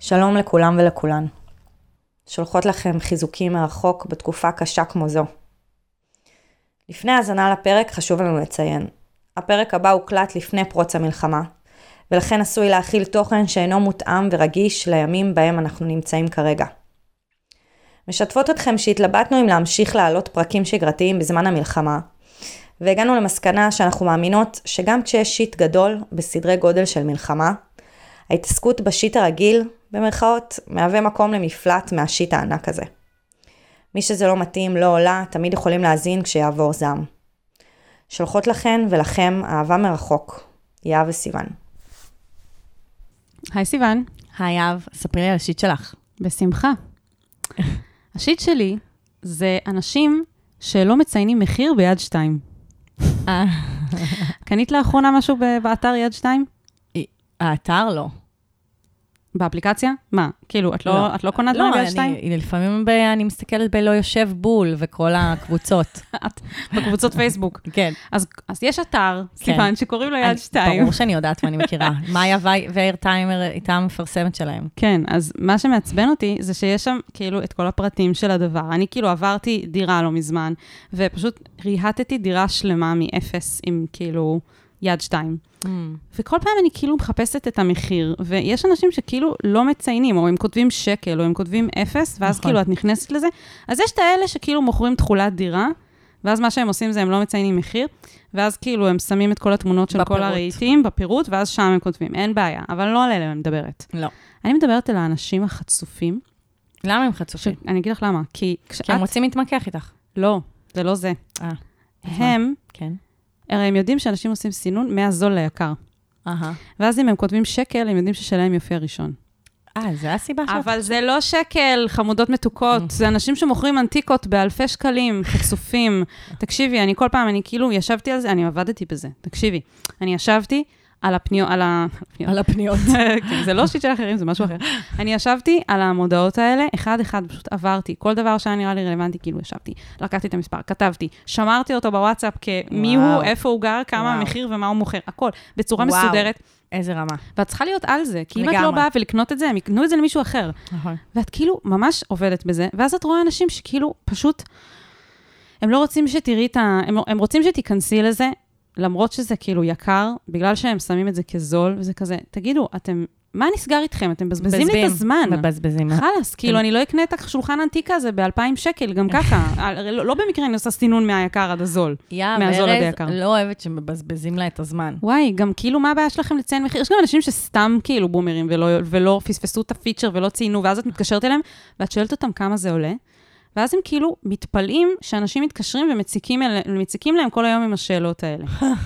שלום לכולם ולכולן. שולחות לכם חיזוקים מרחוק בתקופה קשה כמו זו. לפני האזנה לפרק חשוב לנו לציין. הפרק הבא הוקלט לפני פרוץ המלחמה, ולכן עשוי להכיל תוכן שאינו מותאם ורגיש לימים בהם אנחנו נמצאים כרגע. משתפות אתכם שהתלבטנו אם להמשיך להעלות פרקים שגרתיים בזמן המלחמה, והגענו למסקנה שאנחנו מאמינות שגם כשיש שיט גדול בסדרי גודל של מלחמה, ההתעסקות בשיט הרגיל, במרכאות, מהווה מקום למפלט מהשיט הענק הזה. מי שזה לא מתאים, לא עולה, תמיד יכולים להאזין כשיעבור זעם. שולחות לכן ולכם אהבה מרחוק. יהב וסיוון. היי סיוון. היי אב, ספרי לי על השיט שלך. בשמחה. השיט שלי זה אנשים שלא מציינים מחיר ביד שתיים. אה. קנית לאחרונה משהו באתר יד שתיים? האתר לא. באפליקציה? מה? כאילו, את לא, לא. את לא קונה לא, דברים ביד שתיים? אני, לפעמים ב, אני מסתכלת בלא יושב בול וכל הקבוצות. את בקבוצות פייסבוק. כן. אז, אז יש אתר, כן. סיוון, שקוראים לו יד אני- שתיים. ברור שאני יודעת ואני מכירה. מאיה ואיר טיימר הייתה המפרסמת שלהם. כן, אז מה שמעצבן אותי זה שיש שם כאילו את כל הפרטים של הדבר. אני כאילו עברתי דירה לא מזמן, ופשוט ריהטתי דירה שלמה מאפס עם כאילו יד שתיים. וכל פעם אני כאילו מחפשת את המחיר, ויש אנשים שכאילו לא מציינים, או הם כותבים שקל, או הם כותבים אפס, ואז נכון. כאילו את נכנסת לזה. אז יש את האלה שכאילו מוכרים תכולת דירה, ואז מה שהם עושים זה הם לא מציינים מחיר, ואז כאילו הם שמים את כל התמונות של כל בפירוט. הרהיטים בפירוט, ואז שם הם כותבים, אין בעיה, אבל לא על אלה אני מדברת. לא. אני מדברת על האנשים החצופים, למה הם חצופים? שאני אגיד לך למה, כי כשאת... כי הם רוצים להתמקח איתך. לא, זה לא זה. אה, הם, כן. הרי הם יודעים שאנשים עושים סינון מהזול ליקר. אהה. ואז אם הם כותבים שקל, הם יודעים ששלהם יופיע ראשון. אה, זה הסיבה שאת... אבל זה לא שקל, חמודות מתוקות, זה אנשים שמוכרים אנטיקות באלפי שקלים, חצופים. תקשיבי, אני כל פעם, אני כאילו ישבתי על זה, אני עבדתי בזה, תקשיבי. אני ישבתי על הפניות, על ה... על הפניות. זה לא שיט של אחרים, זה משהו אחר. אני ישבתי על המודעות האלה, אחד-אחד, פשוט עברתי. כל דבר שהיה נראה לי רלוונטי, כאילו ישבתי, לקחתי את המספר, כתבתי, שמרתי אותו בוואטסאפ כמי וואו. הוא, איפה הוא גר, כמה וואו. המחיר ומה הוא מוכר, הכל, בצורה וואו. מסודרת. איזה רמה. ואת צריכה להיות על זה, כי אם את לא. באה ולקנות את זה, הם יקנו את זה למישהו אחר. נכון. ואת כאילו ממש עובדת בזה, ואז את רואה אנשים שכאילו פשוט, הם לא רוצים שתראי את ה... הם, הם רוצים שתיכנסי לזה, למרות שזה כאילו יקר, בגלל שהם שמים את זה כזול, וזה כזה, תגידו, אתם, מה נסגר איתכם? אתם מבזבזים לי את הזמן. מבזבזים. חלאס, כאילו, אני לא אקנה את השולחן האנטיקה הזה ב-2,000 שקל, גם ככה. הרי לא, לא במקרה אני עושה סינון מהיקר עד הזול. יא, וארז. לא אוהבת שמבזבזים לה את הזמן. וואי, גם כאילו, מה הבעיה שלכם לציין מחיר? יש גם אנשים שסתם כאילו בומרים ולא פספסו את הפיצ'ר ולא ציינו, ואז את מתקשרת אליהם, ואת שואלת אותם כמה זה עולה, ואז הם כאילו מתפלאים שאנשים מתקשרים ומציקים אל, להם כל היום עם השאלות האלה.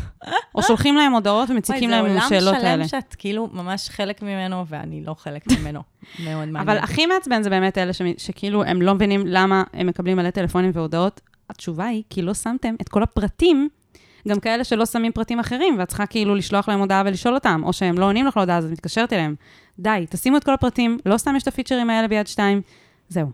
או שולחים להם הודעות ומציקים להם עם השאלות וואי, זה האלה. עולם שאת כאילו ממש חלק ממנו, ואני לא חלק ממנו. מאוד מעניין. אבל הכי מעצבן זה באמת אלה שכאילו הם לא מבינים למה הם מקבלים מלא טלפונים והודעות. התשובה היא, כי לא שמתם את כל הפרטים, גם כאלה שלא שמים פרטים אחרים, ואת צריכה כאילו לשלוח להם הודעה ולשאול אותם, או שהם לא עונים לך להודעה, אז את מתקשרת אליהם. די, תשימו את כל הפרטים, לא סתם יש את הפיצ'רים האלה ביד שתיים. זהו.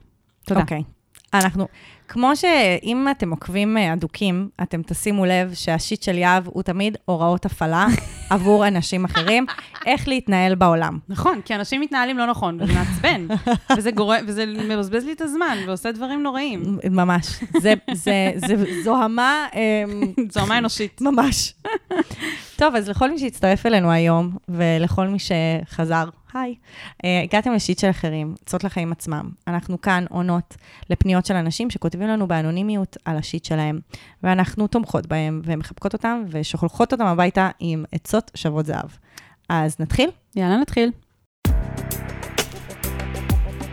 תודה. אוקיי. אנחנו, כמו שאם אתם עוקבים אה, אדוקים, אתם תשימו לב שהשיט של יהב הוא תמיד הוראות הפעלה עבור אנשים אחרים, איך להתנהל בעולם. נכון, כי אנשים מתנהלים לא נכון, וזה מעצבן, וזה גורם, וזה מבזבז לי את הזמן, ועושה דברים נוראים. ממש. זה, זה, זה זוהמה אמ, זוהמה אנושית. ממש. טוב, אז לכל מי שהצטרף אלינו היום, ולכל מי שחזר, היי, אה, הגעתם לשיט של אחרים, עצות לחיים עצמם. אנחנו כאן עונות לפניות של אנשים שכותבים לנו באנונימיות על השיט שלהם, ואנחנו תומכות בהם, ומחבקות אותם, ושולחות אותם הביתה עם עצות שוות זהב. אז נתחיל? יאללה, נתחיל.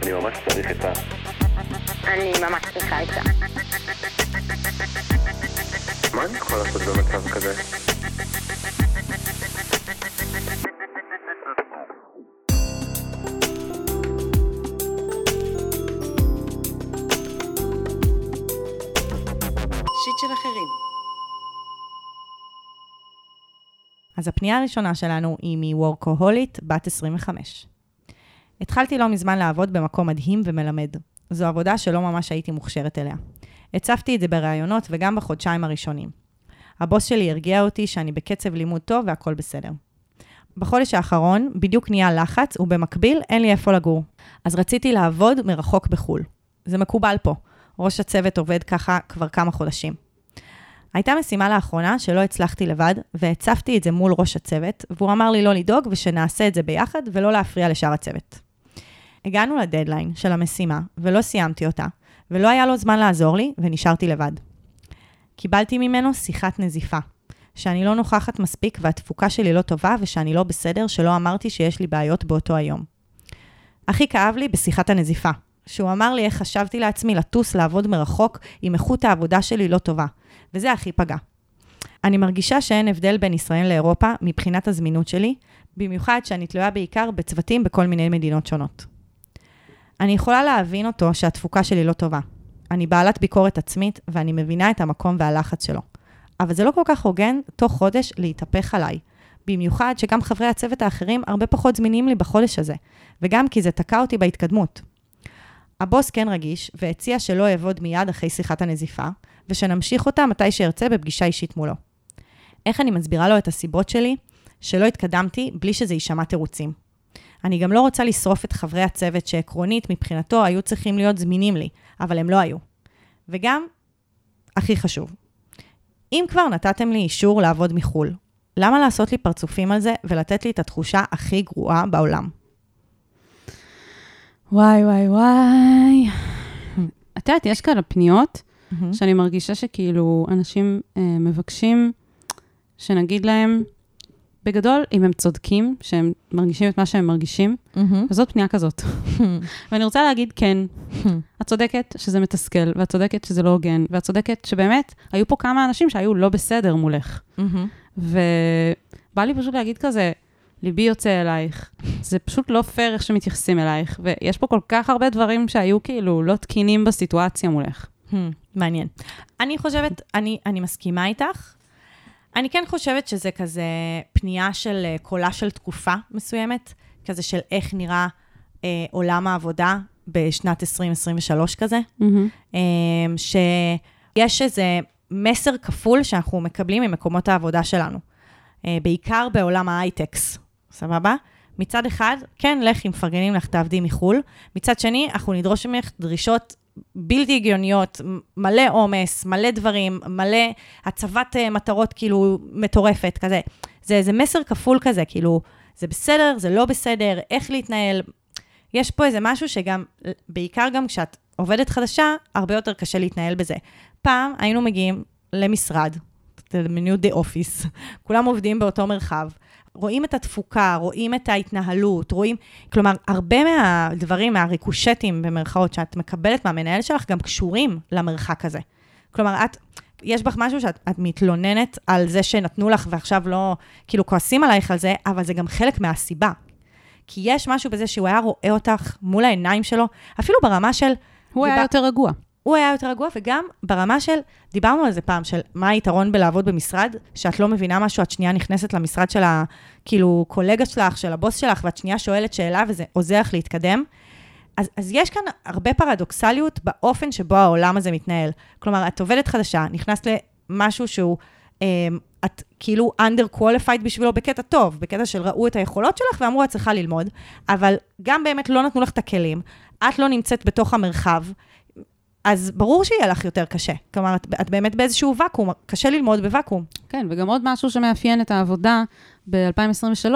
אני ממש צריך את ה... אני ממש צריכה את זה. מה אני יכול לעשות במצב כזה? אז הפנייה הראשונה שלנו היא מוורקוהולית, בת 25. התחלתי לא מזמן לעבוד במקום מדהים ומלמד. זו עבודה שלא ממש הייתי מוכשרת אליה. הצפתי את זה בראיונות וגם בחודשיים הראשונים. הבוס שלי הרגיע אותי שאני בקצב לימוד טוב והכל בסדר. בחודש האחרון בדיוק נהיה לחץ, ובמקביל אין לי איפה לגור. אז רציתי לעבוד מרחוק בחו"ל. זה מקובל פה. ראש הצוות עובד ככה כבר כמה חודשים. הייתה משימה לאחרונה שלא הצלחתי לבד, והצפתי את זה מול ראש הצוות, והוא אמר לי לא לדאוג ושנעשה את זה ביחד ולא להפריע לשאר הצוות. הגענו לדדליין של המשימה, ולא סיימתי אותה, ולא היה לו זמן לעזור לי, ונשארתי לבד. קיבלתי ממנו שיחת נזיפה, שאני לא נוכחת מספיק והתפוקה שלי לא טובה ושאני לא בסדר, שלא אמרתי שיש לי בעיות באותו היום. הכי כאב לי בשיחת הנזיפה, שהוא אמר לי איך חשבתי לעצמי לטוס לעבוד מרחוק אם איכות העבודה שלי לא טובה, וזה הכי פגע. אני מרגישה שאין הבדל בין ישראל לאירופה מבחינת הזמינות שלי, במיוחד שאני תלויה בעיקר בצוותים בכל מיני מדינות שונות. אני יכולה להבין אותו שהתפוקה שלי לא טובה. אני בעלת ביקורת עצמית ואני מבינה את המקום והלחץ שלו. אבל זה לא כל כך הוגן תוך חודש להתהפך עליי. במיוחד שגם חברי הצוות האחרים הרבה פחות זמינים לי בחודש הזה, וגם כי זה תקע אותי בהתקדמות. הבוס כן רגיש, והציע שלא אעבוד מיד אחרי שיחת הנזיפה, ושנמשיך אותה מתי שארצה בפגישה אישית מולו. איך אני מסבירה לו את הסיבות שלי שלא התקדמתי בלי שזה יישמע תירוצים. אני גם לא רוצה לשרוף את חברי הצוות שעקרונית מבחינתו היו צריכים להיות זמינים לי, אבל הם לא היו. וגם, הכי חשוב, אם כבר נתתם לי אישור לעבוד מחו"ל, למה לעשות לי פרצופים על זה ולתת לי את התחושה הכי גרועה בעולם? וואי, וואי, וואי. את יודעת, יש כאלה פניות מהמם. שאני מרגישה שכאילו אנשים אה, מבקשים שנגיד להם, בגדול, אם הם צודקים, שהם מרגישים את מה שהם מרגישים, מהמם. וזאת פנייה כזאת. ואני רוצה להגיד, כן, את צודקת שזה מתסכל, ואת צודקת שזה לא הוגן, ואת צודקת שבאמת, היו פה כמה אנשים שהיו לא בסדר מולך. מהמם. ובא לי פשוט להגיד כזה, ליבי יוצא אלייך. זה פשוט לא פייר איך שמתייחסים אלייך, ויש פה כל כך הרבה דברים שהיו כאילו לא תקינים בסיטואציה מולך. מעניין. אני חושבת, אני, אני מסכימה איתך. אני כן חושבת שזה כזה פנייה של אה, קולה של תקופה מסוימת, כזה של איך נראה אה, עולם העבודה בשנת 2023 כזה. אה, שיש איזה מסר כפול שאנחנו מקבלים ממקומות העבודה שלנו, אה, בעיקר בעולם ההייטקס, סבבה? מצד אחד, כן, לכי, מפרגנים לך, תעבדי מחו"ל. מצד שני, אנחנו נדרוש ממך דרישות בלתי הגיוניות, מלא עומס, מלא דברים, מלא הצבת אה, מטרות כאילו מטורפת, כזה. זה איזה מסר כפול כזה, כאילו, זה בסדר, זה לא בסדר, איך להתנהל. יש פה איזה משהו שגם, בעיקר גם כשאת עובדת חדשה, הרבה יותר קשה להתנהל בזה. פעם היינו מגיעים למשרד, תדמיינו דה אופיס, כולם עובדים באותו מרחב. רואים את התפוקה, רואים את ההתנהלות, רואים, כלומר, הרבה מהדברים, מהריקושטים במרכאות שאת מקבלת מהמנהל שלך, גם קשורים למרחק הזה. כלומר, את, יש בך משהו שאת את מתלוננת על זה שנתנו לך ועכשיו לא, כאילו, כועסים עלייך על זה, אבל זה גם חלק מהסיבה. כי יש משהו בזה שהוא היה רואה אותך מול העיניים שלו, אפילו ברמה של... הוא היה דיבר- יותר רגוע. הוא היה יותר רגוע, וגם ברמה של, דיברנו על זה פעם, של מה היתרון בלעבוד במשרד, שאת לא מבינה משהו, את שנייה נכנסת למשרד של ה... כאילו, קולגה שלך, של הבוס שלך, ואת שנייה שואלת שאלה, וזה עוזר לך להתקדם. אז, אז יש כאן הרבה פרדוקסליות באופן שבו העולם הזה מתנהל. כלומר, את עובדת חדשה, נכנסת למשהו שהוא, אה, את כאילו under qualified בשבילו בקטע טוב, בקטע של ראו את היכולות שלך ואמרו, את צריכה ללמוד, אבל גם באמת לא נתנו לך את הכלים, את לא נמצאת בתוך המרחב, אז ברור שיהיה לך יותר קשה. כלומר, את, את באמת באיזשהו ואקום, קשה ללמוד בוואקום. כן, וגם עוד משהו שמאפיין את העבודה ב-2023,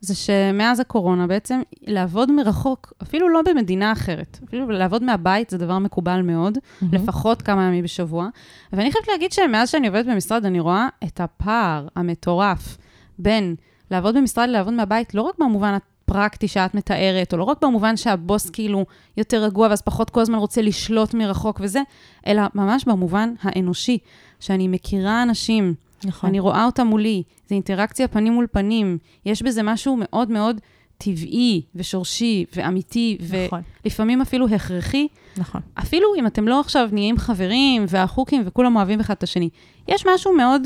זה שמאז הקורונה בעצם לעבוד מרחוק, אפילו לא במדינה אחרת, אפילו לעבוד מהבית זה דבר מקובל מאוד, mm-hmm. לפחות כמה ימים בשבוע. ואני חייבת להגיד שמאז שאני עובדת במשרד, אני רואה את הפער המטורף בין לעבוד במשרד ללעבוד מהבית, לא רק במובן הפרקטי שאת מתארת, או לא רק במובן שהבוס כאילו יותר רגוע ואז פחות כל הזמן רוצה לשלוט מרחוק וזה, אלא ממש במובן האנושי, שאני מכירה אנשים, נכון. אני רואה אותם מולי, זה אינטראקציה פנים מול פנים, יש בזה משהו מאוד מאוד טבעי ושורשי ואמיתי, נכון, ולפעמים אפילו הכרחי, נכון. אפילו אם אתם לא עכשיו נהיים חברים והחוקים וכולם אוהבים אחד את השני. יש משהו מאוד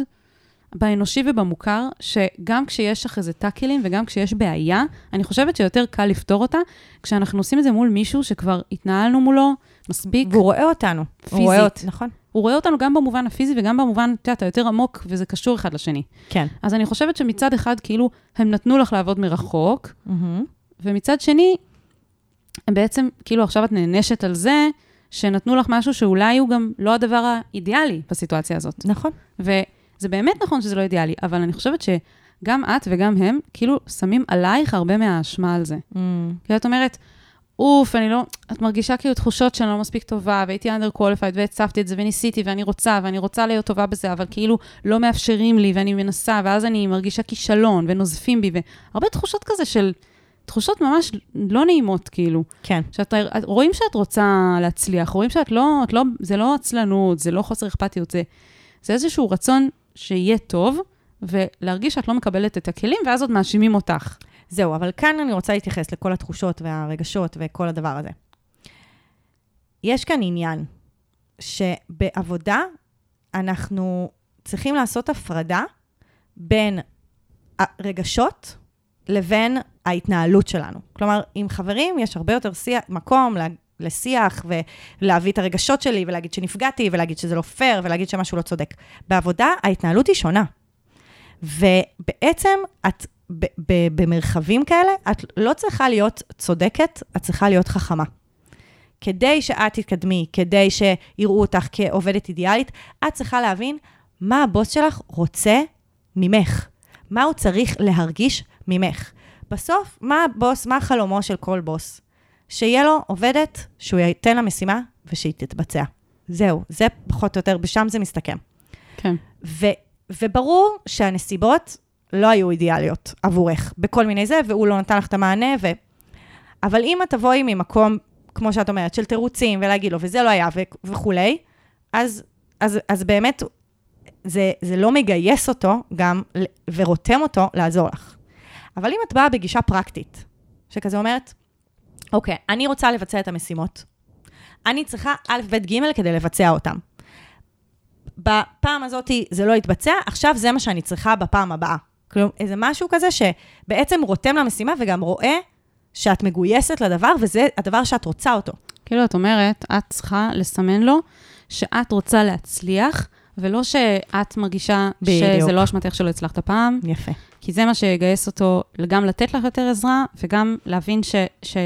באנושי ובמוכר, שגם כשיש לך איזה טאקלים וגם כשיש בעיה, אני חושבת שיותר קל לפתור אותה, כשאנחנו עושים את זה מול מישהו שכבר התנהלנו מולו מספיק. והוא רואה אותנו. הוא פיזית. רואה אות, נכון. הוא רואה אותנו גם במובן הפיזי וגם במובן, את יודעת, היותר עמוק, וזה קשור אחד לשני. כן. אז אני חושבת שמצד אחד, כאילו, הם נתנו לך לעבוד מרחוק, ומצד שני, הם בעצם, כאילו, עכשיו את נענשת על זה, שנתנו לך משהו שאולי הוא גם לא הדבר האידיאלי בסיטואציה הזאת. נכון. וזה באמת נכון שזה לא אידיאלי, אבל אני חושבת שגם את וגם הם, כאילו, שמים עלייך הרבה מהאשמה על זה. כי את אומרת, אוף, אני לא, את מרגישה כאילו תחושות שאני לא מספיק טובה, והייתי under qualified, והצפתי את זה, וניסיתי, ואני רוצה, ואני רוצה להיות טובה בזה, אבל כאילו לא מאפשרים לי, ואני מנסה, ואז אני מרגישה כישלון, ונוזפים בי, והרבה תחושות כזה של, תחושות ממש לא נעימות, כאילו. כן. שאת, את- רואים שאת רוצה להצליח, רואים שאת לא, את לא, זה לא עצלנות, זה לא חוסר אכפתיות, זה, זה איזשהו רצון שיהיה טוב, ולהרגיש שאת לא מקבלת את הכלים, ואז עוד מאשימים אותך. זהו, אבל כאן אני רוצה להתייחס לכל התחושות והרגשות וכל הדבר הזה. יש כאן עניין שבעבודה אנחנו צריכים לעשות הפרדה בין הרגשות לבין ההתנהלות שלנו. כלומר, עם חברים יש הרבה יותר שיח, מקום לשיח ולהביא את הרגשות שלי ולהגיד שנפגעתי ולהגיד שזה לא פייר ולהגיד שמשהו לא צודק. בעבודה ההתנהלות היא שונה. ובעצם את, ב- ב- במרחבים כאלה, את לא צריכה להיות צודקת, את צריכה להיות חכמה. כדי שאת תתקדמי, כדי שיראו אותך כעובדת אידיאלית, את צריכה להבין מה הבוס שלך רוצה ממך. מה הוא צריך להרגיש ממך. בסוף, מה הבוס, מה החלומו של כל בוס? שיהיה לו עובדת שהוא ייתן לה משימה ושהיא תתבצע. זהו, זה פחות או יותר, בשם זה מסתכם. כן. ו, וברור שהנסיבות לא היו אידיאליות עבורך, בכל מיני זה, והוא לא נתן לך את המענה, ו... אבל אם את תבואי ממקום, כמו שאת אומרת, של תירוצים, ולהגיד לו, וזה לא היה, ו- וכולי, אז, אז, אז באמת, זה, זה לא מגייס אותו גם, ורותם אותו לעזור לך. אבל אם את באה בגישה פרקטית, שכזה אומרת, אוקיי, אני רוצה לבצע את המשימות, אני צריכה א', ב', ג' כדי לבצע אותם. בפעם הזאת זה לא יתבצע, עכשיו זה מה שאני צריכה בפעם הבאה. כלומר, איזה משהו כזה שבעצם רותם למשימה וגם רואה שאת מגויסת לדבר, וזה הדבר שאת רוצה אותו. כאילו, את אומרת, את צריכה לסמן לו שאת רוצה להצליח, ולא שאת מרגישה בדיוק. שזה לא אשמתך שלא הצלחת פעם, יפה. כי זה מה שיגייס אותו גם לתת לך יותר עזרה, וגם להבין ש... ש...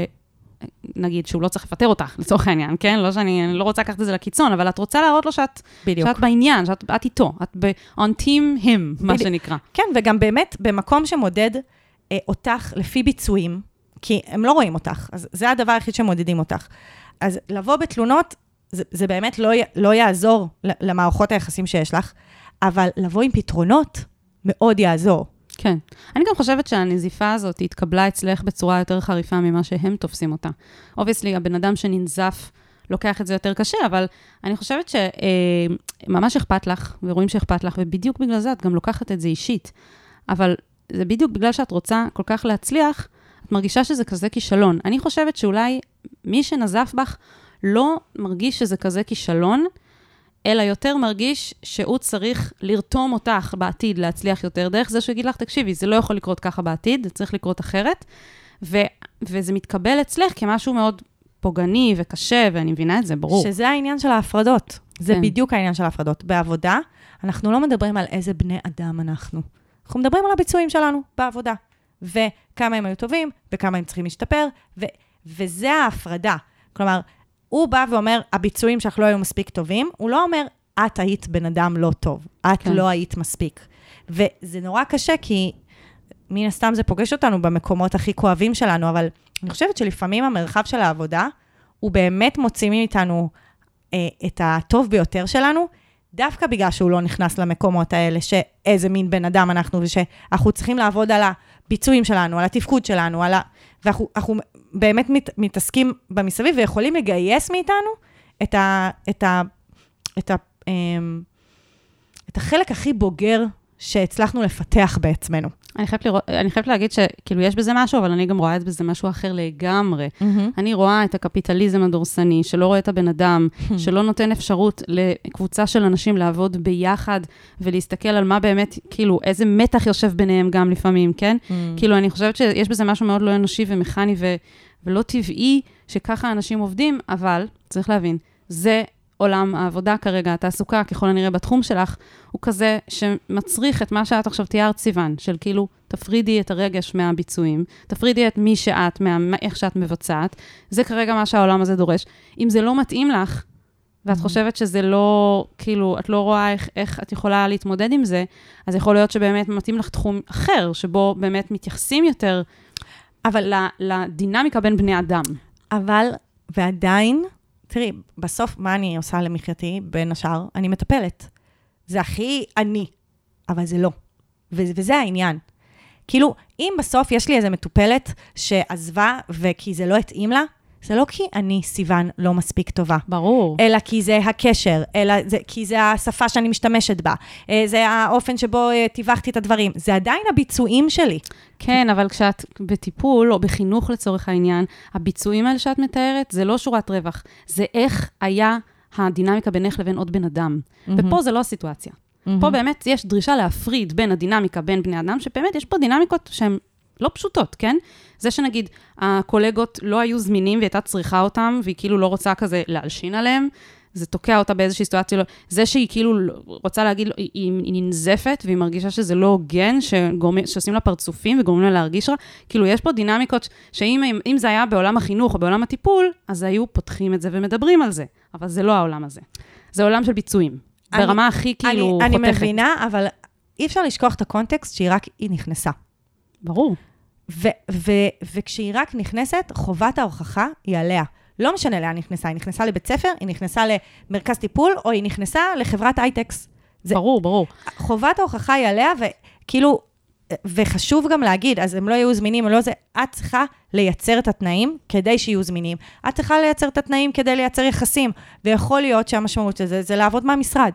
נגיד שהוא לא צריך לפטר אותך, לצורך העניין, כן? לא שאני אני לא רוצה לקחת את זה לקיצון, אבל את רוצה להראות לו שאת, בדיוק. שאת בעניין, שאת את איתו, את ב- on team him, מה בדיוק. שנקרא. כן, וגם באמת, במקום שמודד אה, אותך לפי ביצועים, כי הם לא רואים אותך, אז זה הדבר היחיד שמודדים אותך. אז לבוא בתלונות, זה, זה באמת לא, לא יעזור למערכות היחסים שיש לך, אבל לבוא עם פתרונות מאוד יעזור. כן. אני גם חושבת שהנזיפה הזאת התקבלה אצלך בצורה יותר חריפה ממה שהם תופסים אותה. obviously, הבן אדם שננזף לוקח את זה יותר קשה, אבל אני חושבת שממש אכפת לך, ורואים שאכפת לך, ובדיוק בגלל זה את גם לוקחת את זה אישית. אבל זה בדיוק בגלל שאת רוצה כל כך להצליח, את מרגישה שזה כזה כישלון. אני חושבת שאולי מי שנזף בך לא מרגיש שזה כזה כישלון, אלא יותר מרגיש שהוא צריך לרתום אותך בעתיד להצליח יותר, דרך זה שהוא יגיד לך, תקשיבי, זה לא יכול לקרות ככה בעתיד, זה צריך לקרות אחרת, ו- וזה מתקבל אצלך כמשהו מאוד פוגעני וקשה, ואני מבינה את זה, ברור. שזה העניין של ההפרדות. זה כן. בדיוק העניין של ההפרדות. בעבודה, אנחנו לא מדברים על איזה בני אדם אנחנו. אנחנו מדברים על הביצועים שלנו בעבודה. וכמה הם היו טובים, וכמה הם צריכים להשתפר, ו- וזה ההפרדה. כלומר, הוא בא ואומר, הביצועים שלך לא היו מספיק טובים, הוא לא אומר, את היית בן אדם לא טוב, את כן. לא היית מספיק. וזה נורא קשה, כי מן הסתם זה פוגש אותנו במקומות הכי כואבים שלנו, אבל אני חושבת שלפעמים המרחב של העבודה, הוא באמת מוציא מאיתנו אה, את הטוב ביותר שלנו, דווקא בגלל שהוא לא נכנס למקומות האלה, שאיזה מין בן אדם אנחנו, ושאנחנו צריכים לעבוד על הביצועים שלנו, על התפקוד שלנו, על ה... ואנחנו אנחנו באמת מת, מתעסקים במסביב ויכולים לגייס מאיתנו את, ה, את, ה, את, ה, אמ, את החלק הכי בוגר שהצלחנו לפתח בעצמנו. אני חייבת, לראות, אני חייבת להגיד שכאילו יש בזה משהו, אבל אני גם רואה את בזה משהו אחר לגמרי. אני רואה את הקפיטליזם הדורסני, שלא רואה את הבן אדם, שלא נותן אפשרות לקבוצה של אנשים לעבוד ביחד ולהסתכל על מה באמת, כאילו, איזה מתח יושב ביניהם גם לפעמים, כן? כאילו, אני חושבת שיש בזה משהו מאוד לא אנושי ומכני ו, ולא טבעי שככה אנשים עובדים, אבל צריך להבין, זה עולם העבודה כרגע, התעסוקה, ככל הנראה בתחום שלך, הוא כזה שמצריך את מה שאת עכשיו תיארת, סיוון, של כאילו, תפרידי את הרגש מהביצועים, תפרידי את מי שאת, מה, איך שאת מבצעת, זה כרגע מה שהעולם הזה דורש. אם זה לא מתאים לך, ואת חושבת שזה לא, כאילו, את לא רואה איך, איך את יכולה להתמודד עם זה, אז יכול להיות שבאמת מתאים לך תחום אחר, שבו באמת מתייחסים יותר אבל, לדינמיקה בין בני אדם. אבל, ועדיין, תראי, בסוף, מה אני עושה למחייתי, בין השאר? אני מטפלת. זה הכי אני, אבל זה לא. ו- וזה העניין. כאילו, אם בסוף יש לי איזה מטופלת שעזבה וכי זה לא התאים לה, זה לא כי אני, סיוון, לא מספיק טובה. ברור. אלא כי זה הקשר, אלא זה, כי זה השפה שאני משתמשת בה, אה, זה האופן שבו אה, טיווחתי את הדברים, זה עדיין הביצועים שלי. כן, אבל כשאת בטיפול או בחינוך לצורך העניין, הביצועים האלה שאת מתארת, זה לא שורת רווח, זה איך היה הדינמיקה בינך לבין עוד בן אדם. ופה זה לא הסיטואציה. פה באמת יש דרישה להפריד בין הדינמיקה בין בני אדם, שבאמת יש פה דינמיקות שהן לא פשוטות, כן? זה שנגיד, הקולגות לא היו זמינים והיא הייתה צריכה אותם, והיא כאילו לא רוצה כזה להלשין עליהם, זה תוקע אותה באיזושהי סיטואציה. לא- זה שהיא כאילו רוצה להגיד, היא, היא ננזפת והיא מרגישה שזה לא הוגן, שגורמי- שעושים לה פרצופים וגורמים לה להרגיש רע. כאילו, יש פה דינמיקות שאם אם זה היה בעולם החינוך או בעולם הטיפול, אז היו פותחים את זה ומדברים על זה. אבל זה לא העולם הזה. זה עולם של ביצועים. אני- ברמה הכי כאילו אני, חותכת. אני מבינה, אבל אי אפשר לשכוח את הקונטקסט שהיא רק, היא נכנסה. ברור. ו- ו- וכשהיא רק נכנסת, חובת ההוכחה היא עליה. לא משנה לאן נכנסה, היא נכנסה לבית ספר, היא נכנסה למרכז טיפול, או היא נכנסה לחברת הייטקס. זה- ברור, ברור. חובת ההוכחה היא עליה, וכאילו, וחשוב גם להגיד, אז הם לא יהיו זמינים, לא זה, את צריכה לייצר את התנאים כדי שיהיו זמינים. את צריכה לייצר את התנאים כדי לייצר יחסים, ויכול להיות שהמשמעות של זה, זה לעבוד מהמשרד.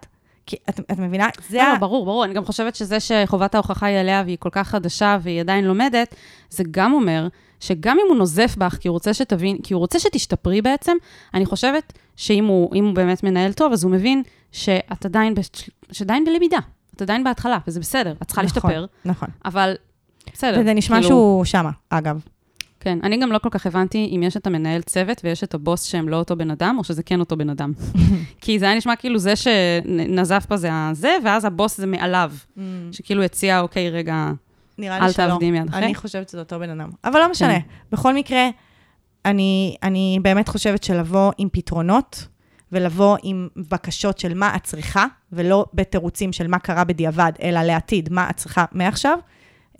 כי את, את מבינה? זה לא, ה... לא, ברור, ברור. אני גם חושבת שזה שחובת ההוכחה היא עליה והיא כל כך חדשה והיא עדיין לומדת, זה גם אומר שגם אם הוא נוזף בך כי הוא רוצה שתבין, כי הוא רוצה שתשתפרי בעצם, אני חושבת שאם הוא, הוא באמת מנהל טוב, אז הוא מבין שאת עדיין, בש... שעדיין בלמידה. את עדיין בהתחלה, וזה בסדר, את צריכה נכון, להשתפר, נכון. אבל בסדר. וזה נשמע כאילו- שהוא שמה, אגב. כן, אני גם לא כל כך הבנתי אם יש את המנהל צוות ויש את הבוס שהם לא אותו בן אדם, או שזה כן אותו בן אדם. כי זה היה נשמע כאילו זה שנזף פה זה הזה, ואז הבוס זה מעליו, שכאילו הציע, אוקיי, רגע, אל. תעבדי מיד אחרי. אני חושבת שזה אותו בן אדם. אבל לא משנה. כן. בכל מקרה, אני, אני באמת חושבת שלבוא עם פתרונות, ולבוא עם בקשות של מה את צריכה, ולא בתירוצים של מה קרה בדיעבד, אלא לעתיד, מה את צריכה מעכשיו,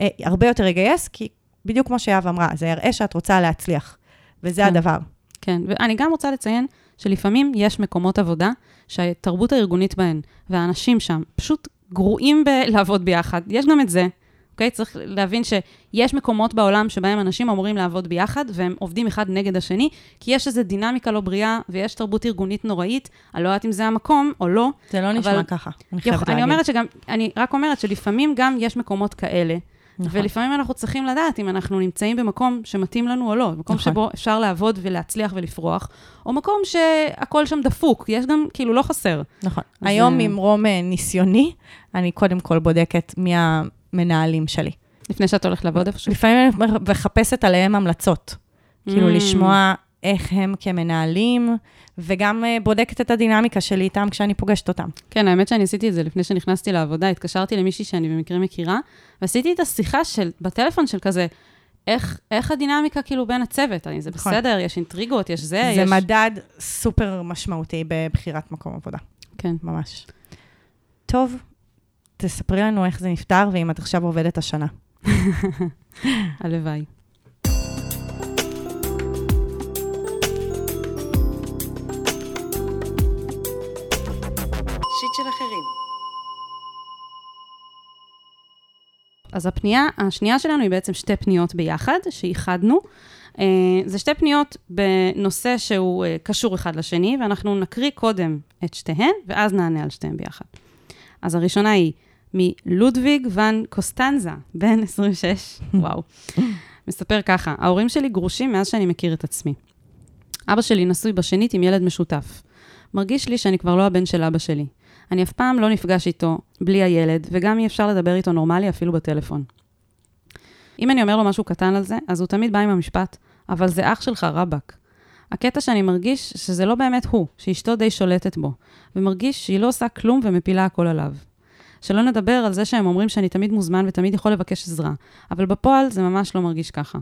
אה, הרבה יותר יגייס, כי בדיוק כמו שיהב אמרה, זה יראה שאת רוצה להצליח, וזה כן. הדבר. כן, ואני גם רוצה לציין שלפעמים יש מקומות עבודה שהתרבות הארגונית בהן והאנשים שם פשוט גרועים בלעבוד ביחד. יש גם את זה, אוקיי? צריך להבין שיש מקומות בעולם שבהם אנשים אמורים לעבוד ביחד והם עובדים אחד נגד השני, כי יש איזו דינמיקה לא בריאה ויש תרבות ארגונית נוראית, אני לא יודעת אם זה המקום או לא. זה לא נשמע אבל- ככה, אני חייבת אני להגיד. אומרת שגם, אני רק אומרת שלפעמים גם יש מקומות כאלה, נכון. ולפעמים אנחנו צריכים לדעת אם אנחנו נמצאים במקום שמתאים לנו או לא, מקום נכון. שבו אפשר לעבוד ולהצליח ולפרוח, או מקום שהכל שם דפוק, יש גם, כאילו, לא חסר. נכון. אז, היום אה, ממרום אה, ניסיוני, אני קודם כל בודקת מי המנהלים שלי. לפני שאת הולכת לעבוד איפשהו. לפעמים אני מחפשת עליהם המלצות. כאילו Mm. לשמוע איך הם כמנהלים, וגם אה, בודקת את הדינמיקה שלי איתם כשאני פוגשת אותם. כן, האמת שאני עשיתי את זה לפני שנכנסתי לעבודה, התקשרתי למישהי שאני במקרה מכירה, ועשיתי את השיחה של, בטלפון של כזה, איך, איך הדינמיקה כאילו בין הצוות? אני, זה נכון. בסדר, יש אינטריגות, יש זה, זה יש... מדד סופר משמעותי בבחירת מקום עבודה, כן. ממש. טוב, תספרי לנו איך זה נפתר, ואם את עכשיו עובדת השנה. הלוואי. אז הפנייה השנייה שלנו היא בעצם שתי פניות ביחד, שאיחדנו. אה, זה שתי פניות בנושא שהוא אה, קשור אחד לשני, ואנחנו נקריא קודם את שתיהן, ואז נענה על שתיהן ביחד. אז הראשונה היא, מלודוויג ון קוסטנזה, בן 26, וואו. מספר ככה, ההורים שלי גרושים מאז שאני מכיר את עצמי. אבא שלי נשוי בשנית עם ילד משותף. מרגיש לי שאני כבר לא הבן של אבא שלי. אני אף פעם לא נפגש איתו בלי הילד, וגם אי אפשר לדבר איתו נורמלי אפילו בטלפון. אם אני אומר לו משהו קטן על זה, אז הוא תמיד בא עם המשפט, אבל זה אח שלך רבאק. הקטע שאני מרגיש שזה לא באמת הוא, שאשתו די שולטת בו, ומרגיש שהיא לא עושה כלום ומפילה הכל עליו. שלא נדבר על זה שהם אומרים שאני תמיד מוזמן ותמיד יכול לבקש עזרה, אבל בפועל זה ממש לא מרגיש ככה.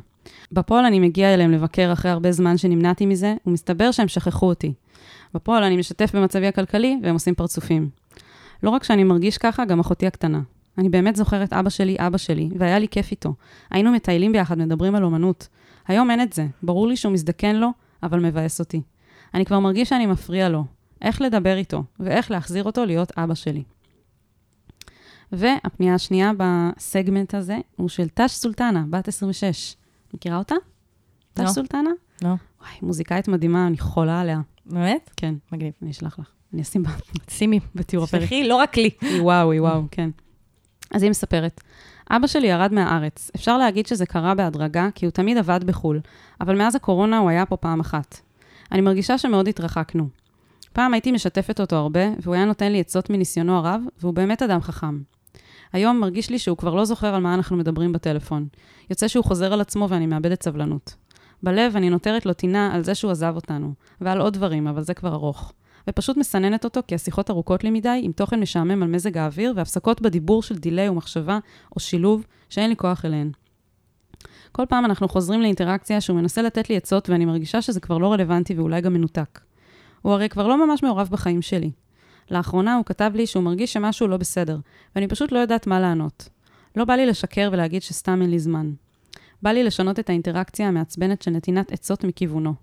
בפועל אני מגיע אליהם לבקר אחרי הרבה זמן שנמנעתי מזה, ומסתבר שהם שכחו אותי. בפועל אני משתף במצבי הכלכלי, והם עושים פרצופים. לא רק שאני מרגיש ככה, גם אחותי הקטנה. אני באמת זוכרת אבא שלי, אבא שלי, והיה לי כיף איתו. היינו מטיילים ביחד, מדברים על אומנות. היום אין את זה. ברור לי שהוא מזדקן לו, אבל מבאס אותי. אני כבר מרגיש שאני מפריע לו. איך לדבר איתו, ואיך להחזיר אותו להיות אבא שלי. והפנייה השנייה בסגמנט הזה הוא של טש סולטנה, בת 26. מכירה אותה? לא. סולטנה? לא. וואי, מוזיקאית מדהימה, אני חולה עליה. באמת? כן, מגניב. אני אשלח לך. אני אשים בה שימי. בתיאור הפרק. שלחי, לא רק לי. היא וואו, היא וואו, כן. אז היא מספרת, אבא שלי ירד מהארץ. אפשר להגיד שזה קרה בהדרגה, כי הוא תמיד עבד בחו"ל, אבל מאז הקורונה הוא היה פה פעם אחת. אני מרגישה שמאוד התרחקנו. פעם הייתי משתפת אותו הרבה, והוא היה נותן לי עצות מניסיונו הרב, והוא באמת אדם חכם. היום מרגיש לי שהוא כבר לא זוכר על מה אנחנו מדברים בטלפון. יוצא שהוא חוזר על עצמו ואני מאבדת סבלנות. בלב אני נותרת לו טינה על זה שהוא עזב אותנו, ועל עוד דברים, אבל זה כבר ארוך. ופשוט מסננת אותו כי השיחות ארוכות לי מדי, עם תוכן משעמם על מזג האוויר, והפסקות בדיבור של דיליי ומחשבה או שילוב, שאין לי כוח אליהן. כל פעם אנחנו חוזרים לאינטראקציה שהוא מנסה לתת לי עצות, ואני מרגישה שזה כבר לא רלוונטי ואולי גם מנותק. הוא הרי כבר לא ממש מעורב בחיים שלי. לאחרונה הוא כתב לי שהוא מרגיש שמשהו לא בסדר, ואני פשוט לא יודעת מה לענות. לא בא לי לשקר ולהגיד שסתם אין לי זמן. בא לי לשנות את האינטראקציה המעצבנת של נתינת עצות מכיוונו.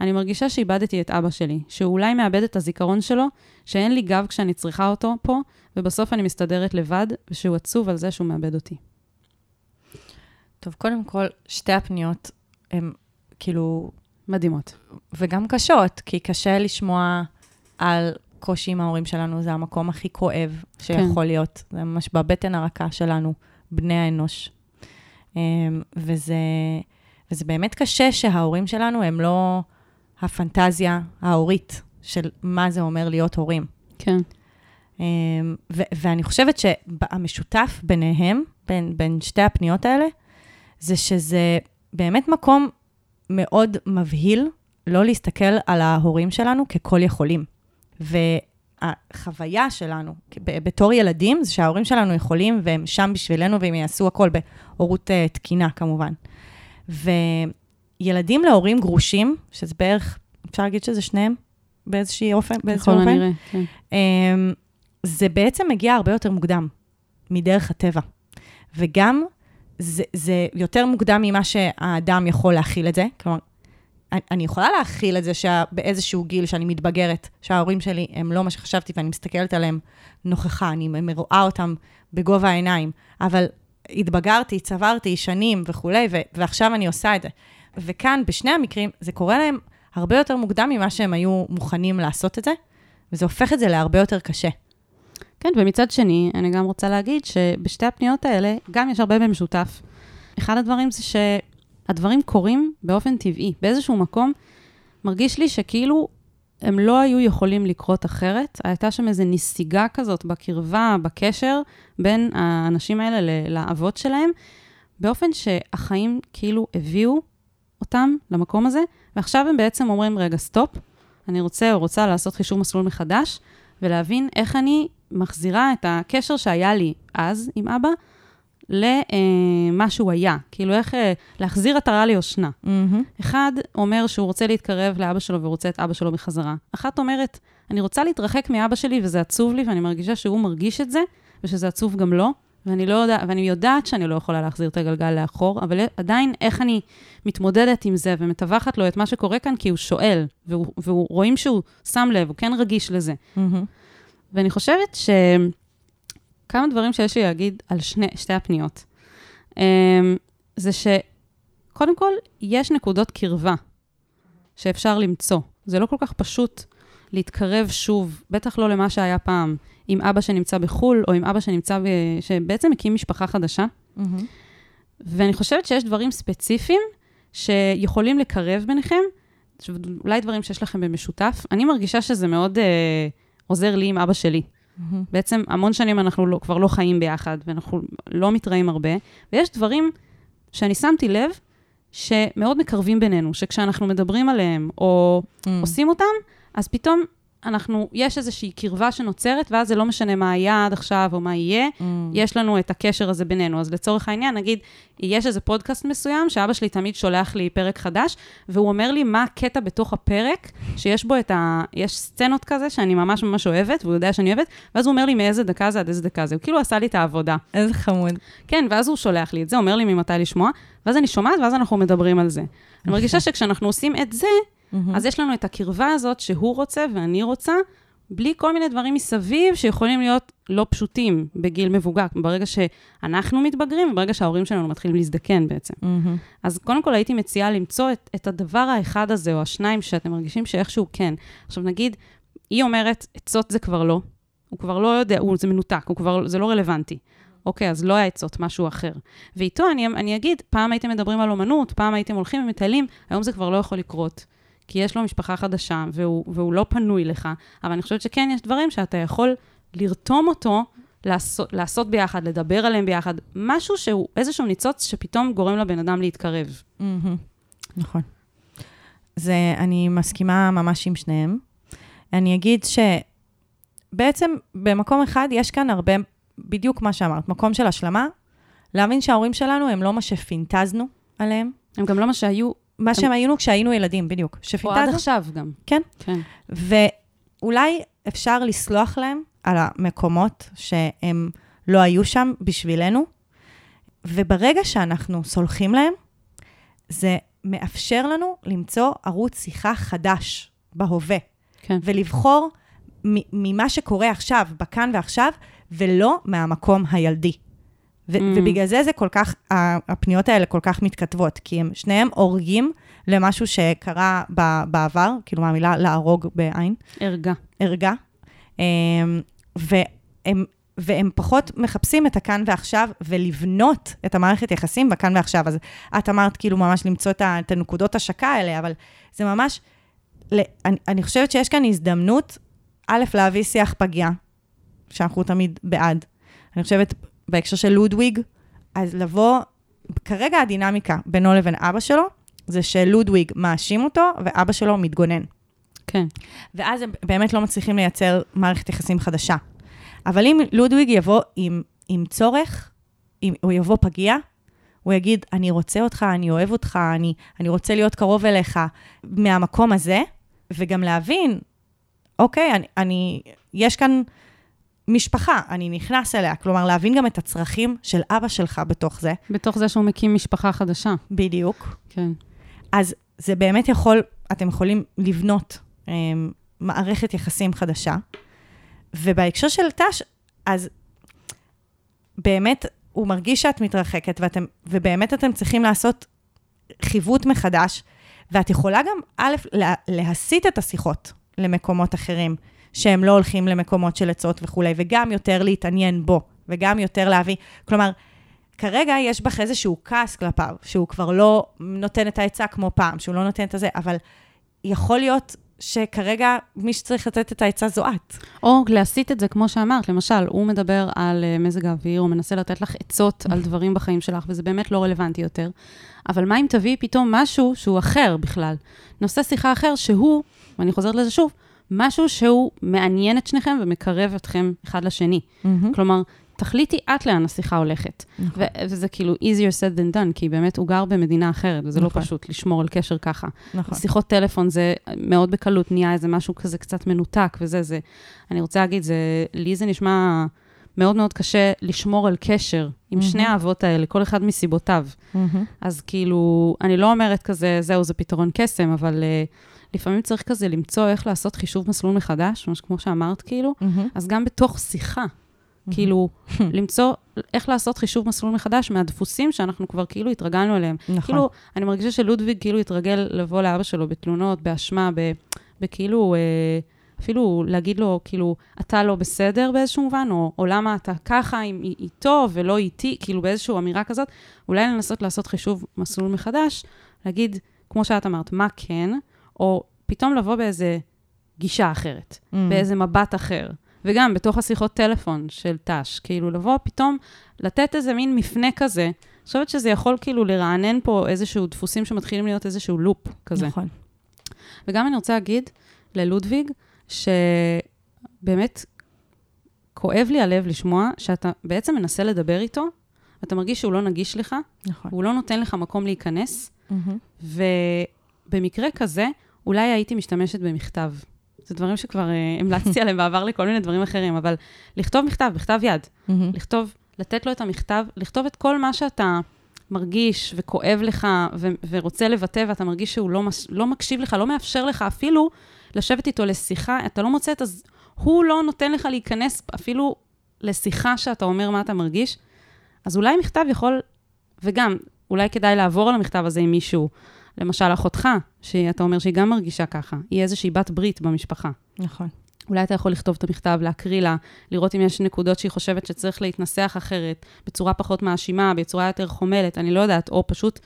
אני מרגישה שאיבדתי את אבא שלי, שהוא אולי מאבד את הזיכרון שלו, שאין לי גב כשאני צריכה אותו פה, ובסוף אני מסתדרת לבד, ושהוא עצוב על זה שהוא מאבד אותי. טוב, קודם כל, שתי הפניות הן כאילו, מדהימות. וגם קשות, כי קשה לשמוע על קושי עם ההורים שלנו, זה המקום הכי כואב שיכול כן. להיות. זה ממש בבטן הרכה שלנו, בני האנוש. אמ, וזה, וזה באמת קשה שההורים שלנו הם לא הפנטזיה ההורית של מה זה אומר להיות הורים. כן. אמ, ו- ואני חושבת שהמשותף ביניהם, בין, בין שתי הפניות האלה, זה שזה באמת מקום מאוד מבהיל לא להסתכל על ההורים שלנו ככל יכולים. והחוויה שלנו בתור ילדים, זה שההורים שלנו יכולים והם שם בשבילנו והם יעשו הכל בהורות uh, תקינה כמובן. וילדים להורים גרושים, שזה בערך, אפשר להגיד שזה שניהם באיזשהו אופן, באיזשהו אופן, הנראה, כן. אמ, זה בעצם מגיע הרבה יותר מוקדם, מדרך הטבע. וגם, זה, זה יותר מוקדם ממה שהאדם יכול להכיל את זה. כלומר, אני- יכולה להכיל את זה שבאיזשהו גיל שאני מתבגרת, שההורים שלי הם לא מה שחשבתי ואני מסתכלת עליהם נוכחה, אני רואה אותם בגובה העיניים, אבל התבגרתי, צברתי שנים וכולי, ו- ועכשיו אני עושה את זה. וכאן, בשני המקרים, זה קורה להם הרבה יותר מוקדם ממה שהם היו מוכנים לעשות את זה, וזה הופך את זה להרבה יותר קשה. כן, ומצד שני, אני גם רוצה להגיד שבשתי הפניות האלה, גם יש הרבה במשותף. אחד הדברים זה שהדברים קורים באופן טבעי. באיזשהו מקום, מרגיש לי שכאילו הם לא היו יכולים לקרות אחרת. הייתה שם איזו נסיגה כזאת בקרבה, בקשר, בין האנשים האלה לאבות שלהם, באופן שהחיים כאילו הביאו אותם למקום הזה, ועכשיו הם בעצם אומרים, רגע, stop, אני רוצה או רוצה לעשות חישוב מסלול מחדש, ולהבין איך אני מחזירה את הקשר שהיה לי אז עם אבא למה שהוא היה. כאילו, איך אה, להחזיר עטרה ליושנה. אחד אומר שהוא רוצה להתקרב לאבא שלו ורוצה את אבא שלו בחזרה. אחת אומרת, אני רוצה להתרחק מאבא שלי וזה עצוב לי, ואני מרגישה שהוא מרגיש את זה, ושזה עצוב גם לו, ואני, לא יודע, ואני יודעת שאני לא יכולה להחזיר את הגלגל לאחור, אבל עדיין איך אני מתמודדת עם זה ומטווחת לו את מה שקורה כאן, כי הוא שואל, והוא, והוא רואים שהוא שם לב, הוא כן רגיש לזה. ואני חושבת שכמה דברים שיש לי להגיד על שני, שתי הפניות. אמ, זה שקודם כל, יש נקודות קרבה שאפשר למצוא. זה לא כל כך פשוט להתקרב שוב, בטח לא למה שהיה פעם, עם אבא שנמצא בחו"ל, או עם אבא שנמצא, ב... שבעצם הקים משפחה חדשה. מהמם. ואני חושבת שיש דברים ספציפיים שיכולים לקרב ביניכם, אולי דברים שיש לכם במשותף. אני מרגישה שזה מאוד אה, עוזר לי עם אבא שלי. מהמם. בעצם המון שנים אנחנו לא, כבר לא חיים ביחד, ואנחנו לא מתראים הרבה, ויש דברים שאני שמתי לב שמאוד מקרבים בינינו, שכשאנחנו מדברים עליהם, או Mm. עושים אותם, אז פתאום אנחנו, יש איזושהי קרבה שנוצרת, ואז זה לא משנה מה היה עד עכשיו או מה יהיה, Mm. יש לנו את הקשר הזה בינינו. אז לצורך העניין, נגיד, יש איזה פודקאסט מסוים, שאבא שלי תמיד שולח לי פרק חדש, והוא אומר לי מה הקטע בתוך הפרק, שיש בו את ה... יש סצנות כזה שאני ממש ממש אוהבת, והוא יודע שאני אוהבת, ואז הוא אומר לי מאיזה דקה זה עד איזה דקה זה. הוא כאילו עשה לי את העבודה. איזה חמוד. כן, ואז הוא שולח לי את זה, אומר לי ממתי לשמוע, ואז אני שומעת, ואז אנחנו מדברים על זה. אני מרגישה שכשאנחנו עושים את זה, מהמם. אז יש לנו את הקרבה הזאת שהוא רוצה ואני רוצה, בלי כל מיני דברים מסביב שיכולים להיות לא פשוטים בגיל מבוגר, ברגע שאנחנו מתבגרים וברגע שההורים שלנו מתחילים להזדקן בעצם. מהמם. אז קודם כל הייתי מציעה למצוא את, את הדבר האחד הזה, או השניים, שאתם מרגישים שאיכשהו כן. עכשיו נגיד, היא אומרת, עצות זה כבר לא, הוא כבר לא יודע, הוא, זה מנותק, הוא כבר, זה לא רלוונטי. אוקיי, אז לא היה עצות, משהו אחר. ואיתו אני, אני אגיד, פעם הייתם מדברים על אומנות, פעם הייתם הולכים ומטיילים, היום זה כבר לא יכול לקרות. כי יש לו משפחה חדשה, והוא, והוא לא פנוי לך, אבל אני חושבת שכן יש דברים שאתה יכול לרתום אותו לעשות, לעשות ביחד, לדבר עליהם ביחד, משהו שהוא איזשהו ניצוץ שפתאום גורם לבן אדם להתקרב. מהמם. נכון. זה, אני מסכימה ממש עם שניהם. אני אגיד שבעצם במקום אחד יש כאן הרבה, בדיוק מה שאמרת, מקום של השלמה, להבין שההורים שלנו הם לא מה שפינטזנו עליהם, הם גם לא מה שהיו, מה שהם היינו כשהיינו ילדים, בדיוק. או עד עכשיו גם. כן. כן. ואולי אפשר לסלוח להם על המקומות שהם לא היו שם בשבילנו, וברגע שאנחנו סולחים להם, זה מאפשר לנו למצוא ערוץ שיחה חדש בהווה, כן. ולבחור ממה שקורה עכשיו, בכאן ועכשיו, ולא מהמקום הילדי. ו- Mm. ובגלל זה זה כל כך, הפניות האלה כל כך מתכתבות, כי הם שניהם הורגים למשהו שקרה ב- בעבר, כאילו מהמילה להרוג בעין, ערגה. ערגה, אמ, והם, והם פחות מחפשים את הכאן ועכשיו ולבנות את המערכת יחסים בכאן ועכשיו. אז את אמרת כאילו ממש למצוא את, את הנקודות השקה האלה, אבל זה ממש, ל- אני, אני חושבת שיש כאן הזדמנות, א', להביא שיח פגיע, שאנחנו תמיד בעד. אני חושבת, בהקשר של לודוויג, אז לבוא, כרגע הדינמיקה בינו לבין אבא שלו, זה שלודוויג מאשים אותו, ואבא שלו מתגונן. כן. ואז הם באמת לא מצליחים לייצר מערכת יחסים חדשה. אבל אם לודוויג יבוא עם, עם צורך, אם הוא יבוא פגיע, הוא יגיד, אני רוצה אותך, אני אוהב אותך, אני, אני רוצה להיות קרוב אליך, מהמקום הזה, וגם להבין, אוקיי, אני, אני, יש כאן משפחה, אני נכנס אליה, כלומר, להבין גם את הצרכים של אבא שלך בתוך זה, בתוך זה שהוא מקים משפחה חדשה. בדיוק. כן. אז זה באמת יכול, אתם יכולים לבנות אה, מערכת יחסים חדשה. ובהקשר של תש, אז באמת הוא מרגיש שאת מתרחקת, ואתם, ובאמת אתם צריכים לעשות חיווט מחדש, ואת יכולה גם, א', לה, להסיט את השיחות למקומות אחרים, שהם לא הולכים למקומות של עצות וכולי, וגם יותר להתעניין בו, וגם יותר להביא, כלומר, כרגע יש בך איזשהו כעס כלפיו, שהוא כבר לא נותן את העצה כמו פעם, שהוא לא נותן את הזה, אבל יכול להיות שכרגע מי שצריך לתת את העצה זו את. או להסיט את זה, כמו שאמרת, למשל, הוא מדבר על uh, מזג האוויר, הוא מנסה לתת לך עצות על דברים בחיים שלך, וזה באמת לא רלוונטי יותר. אבל מה אם תביאי פתאום משהו שהוא אחר בכלל? נושא שיחה אחר שהוא, ואני חוזרת לזה שוב, משהו שהוא מעניין את שניכם ומקרב אתכם אחד לשני. כלומר, תחליטי את לאן השיחה הולכת. נכון. ו- וזה כאילו easier said than done, כי באמת הוא גר במדינה אחרת, וזה לא נכון. פשוט לשמור על קשר ככה. נכון. שיחות טלפון זה מאוד בקלות נהיה איזה משהו כזה קצת מנותק וזה, זה, אני רוצה להגיד, זה, לי זה נשמע מאוד מאוד קשה לשמור על קשר עם שני מהמם. האבות האלה, כל אחד מסיבותיו. מהמם. אז כאילו, אני לא אומרת כזה, זהו, זה פתרון קסם, אבל uh, לפעמים צריך כזה למצוא איך לעשות חישוב מסלול מחדש, ממש כמו שאמרת, כאילו, מהמם. אז גם בתוך שיחה, כאילו, למצוא איך לעשות חישוב מסלול מחדש מהדפוסים שאנחנו כבר כאילו התרגלנו אליהם. נכון. כאילו, אני מרגישה שלודוויג כאילו התרגל לבוא לאבא שלו בתלונות, באשמה, בכאילו, אה, אפילו להגיד לו, כאילו, אתה לא בסדר באיזשהו מובן, או, או למה אתה ככה עם, איתו ולא איתי, כאילו באיזושהי אמירה כזאת, אולי לנסות לעשות חישוב מסלול מחדש, להגיד, כמו שאת אמרת, מה כן, או פתאום לבוא באיזה גישה אחרת, Mm. באיזה מבט אחר. וגם בתוך השיחות טלפון של ת"ש, כאילו לבוא פתאום, לתת איזה מין מפנה כזה. אני חושבת שזה יכול כאילו לרענן פה איזשהו דפוסים שמתחילים להיות איזשהו לופ כזה. נכון. וגם אני רוצה להגיד ללודוויג, שבאמת כואב לי הלב לשמוע שאתה בעצם מנסה לדבר איתו, ואתה מרגיש שהוא לא נגיש לך, נכון. הוא לא נותן לך מקום להיכנס, מהמם. ובמקרה כזה, אולי הייתי משתמשת במכתב. זה דברים שכבר uh, המלצתי עליהם בעבר לכל מיני דברים אחרים, אבל לכתוב מכתב, בכתב יד. מהמם. לכתוב, לתת לו את המכתב, לכתוב את כל מה שאתה מרגיש וכואב לך ו- ורוצה לבטא, ואתה מרגיש שהוא לא, מש- לא מקשיב לך, לא מאפשר לך אפילו לשבת איתו לשיחה, אתה לא מוצא את הז... הוא לא נותן לך להיכנס אפילו לשיחה שאתה אומר מה אתה מרגיש, אז אולי מכתב יכול, וגם, אולי כדאי לעבור על המכתב הזה עם מישהו, למשל אחותך, שאתה אומר שהיא גם מרגישה ככה, היא איזושהי בת ברית במשפחה. נכון. אולי אתה יכול לכתוב את המכתב, להקריא לה, לראות אם יש נקודות שהיא חושבת שצריך להתנסח אחרת, בצורה פחות מאשימה, בצורה יותר חומלת, אני לא יודעת, או פשוט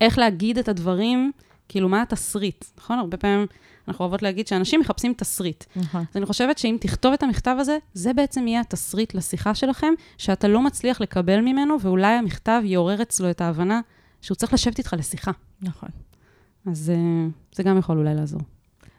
איך להגיד את הדברים, כאילו, מה התסריט, נכון? הרבה פעמים אנחנו אוהבות להגיד שאנשים מחפשים תסריט. נכון. אז אני חושבת שאם תכתוב את המכתב הזה, זה בעצם יהיה התסריט לשיחה שלכם, שאתה לא מצליח לקבל ממנו, ואולי המכתב יעורר אצלו את ההבנה שהוא צריך לשבת איתך לשיחה. נכון. אז uh, זה גם יכול אולי לעזור.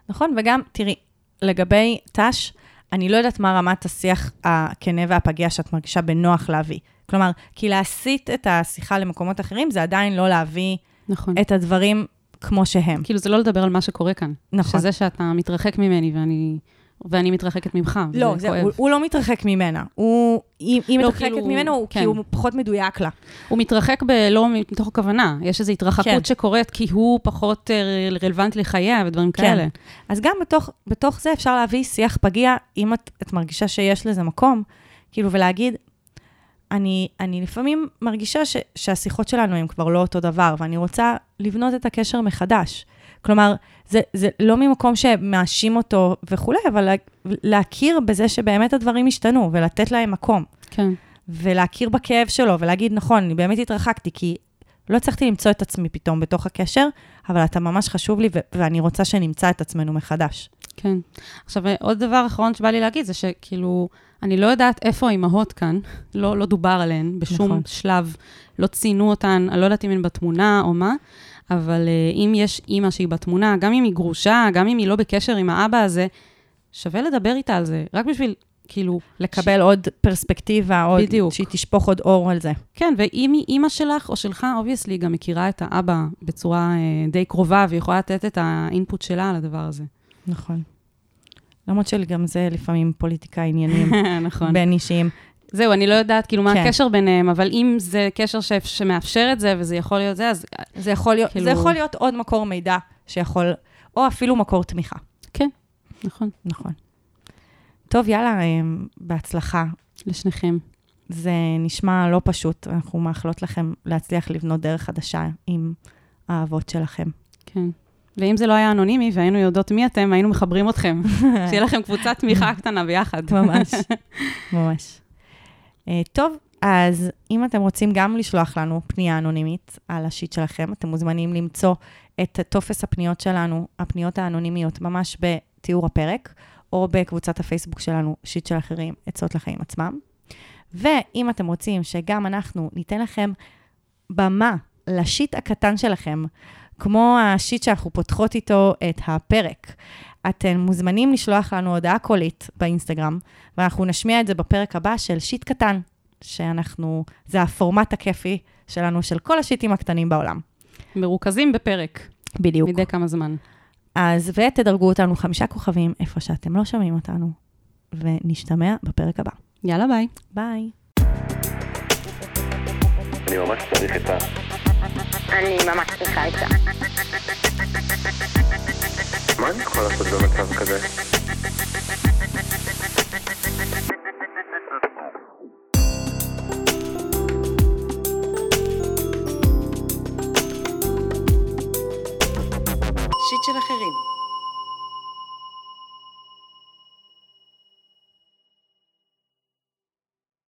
נכון, וגם, תראי, לגבי ת"ש, אני לא יודעת מה רמת השיח הכנה והפגיע שאת מרגישה בנוח להביא. כלומר, כי להסיט את השיחה למקומות אחרים, זה עדיין לא להביא נכון. את הדברים כמו שהם. כאילו, זה לא לדבר על מה שקורה כאן. נכון. שזה שאתה מתרחק ממני ואני, ואני מתרחקת ממך. לא, זה, כואב. הוא, הוא לא מתרחק ממנה. הוא, היא, היא לא, מתרחקת כאילו, ממנו הוא- כן. כי הוא פחות מדויק לה. הוא מתרחק ב- לא מתוך כוונה. יש איזו התרחקות כן. שקורית כי הוא פחות אה, רלוונטי לחייה ודברים כן. כאלה. אז גם בתוך, בתוך זה אפשר להביא שיח פגיע, אם את, את מרגישה שיש לזה מקום, כאילו, ולהגיד, אני, אני לפעמים מרגישה ש, שהשיחות שלנו הן כבר לא אותו דבר, ואני רוצה לבנות את הקשר מחדש. כלומר, זה, זה לא ממקום שמאשים אותו וכולי, אבל לה, להכיר בזה שבאמת הדברים השתנו, ולתת להם מקום. כן. ולהכיר בכאב שלו, ולהגיד, נכון, אני באמת התרחקתי, כי לא הצלחתי למצוא את עצמי פתאום בתוך הקשר, אבל אתה ממש חשוב לי, ו- ואני רוצה שנמצא את עצמנו מחדש. כן. עכשיו, עוד דבר אחרון שבא לי להגיד, זה שכאילו, אני לא יודעת איפה האימהות כאן, לא, לא דובר עליהן בשום נכון. שלב, לא ציינו אותן, אני לא יודעת אם הן בתמונה או מה, אבל uh, אם יש אימא שהיא בתמונה, גם אם היא גרושה, גם אם היא לא בקשר עם האבא הזה, שווה לדבר איתה על זה, רק בשביל, כאילו... לקבל עוד פרספקטיבה, עוד, בדיוק. שהיא תשפוך עוד אור על זה. כן, ואם היא אימא שלך או שלך, obviously, גם מכירה את האבא בצורה uh, די קרובה, והיא יכולה לתת את ה input שלה על הדבר הזה. נכון. למרות שגם זה לפעמים פוליטיקה עניינים נכון. בין אישיים. זהו, אני לא יודעת כאילו מה כן. הקשר ביניהם, אבל אם זה קשר ש... שמאפשר את זה, וזה יכול להיות זה, אז זה יכול להיות, כאילו- זה יכול להיות עוד מקור מידע שיכול, או אפילו מקור תמיכה. כן, נכון, נכון. טוב, יאללה, אמ, בהצלחה. לשניכם. זה נשמע לא פשוט, אנחנו מאחלות לכם להצליח לבנות דרך חדשה עם האהבות שלכם. כן. ואם זה לא היה אנונימי והיינו יודעות מי אתם, היינו מחברים אתכם. שיהיה לכם קבוצת תמיכה קטנה ביחד. ממש, ממש. Uh, טוב, אז אם אתם רוצים גם לשלוח לנו פנייה אנונימית על השיט שלכם, אתם מוזמנים למצוא את טופס הפניות שלנו, הפניות האנונימיות, ממש בתיאור הפרק, או בקבוצת הפייסבוק שלנו, שיט של אחרים, עצות לחיים עצמם. ואם אתם רוצים שגם אנחנו ניתן לכם במה לשיט הקטן שלכם, כמו השיט שאנחנו פותחות איתו את הפרק, אתם מוזמנים לשלוח לנו הודעה קולית באינסטגרם, ואנחנו נשמיע את זה בפרק הבא של שיט קטן, שאנחנו, זה הפורמט הכיפי שלנו, של כל השיטים הקטנים בעולם. מרוכזים בפרק, בדיוק. מדי כמה זמן. אז ותדרגו אותנו חמישה כוכבים איפה שאתם לא שומעים אותנו, ונשתמע בפרק הבא. יאללה, ביי. ביי. אני ממש צריך את ה... אני ממש צריכה עצה. מה אני יכול לעשות במצב כזה? שיט של אחרים.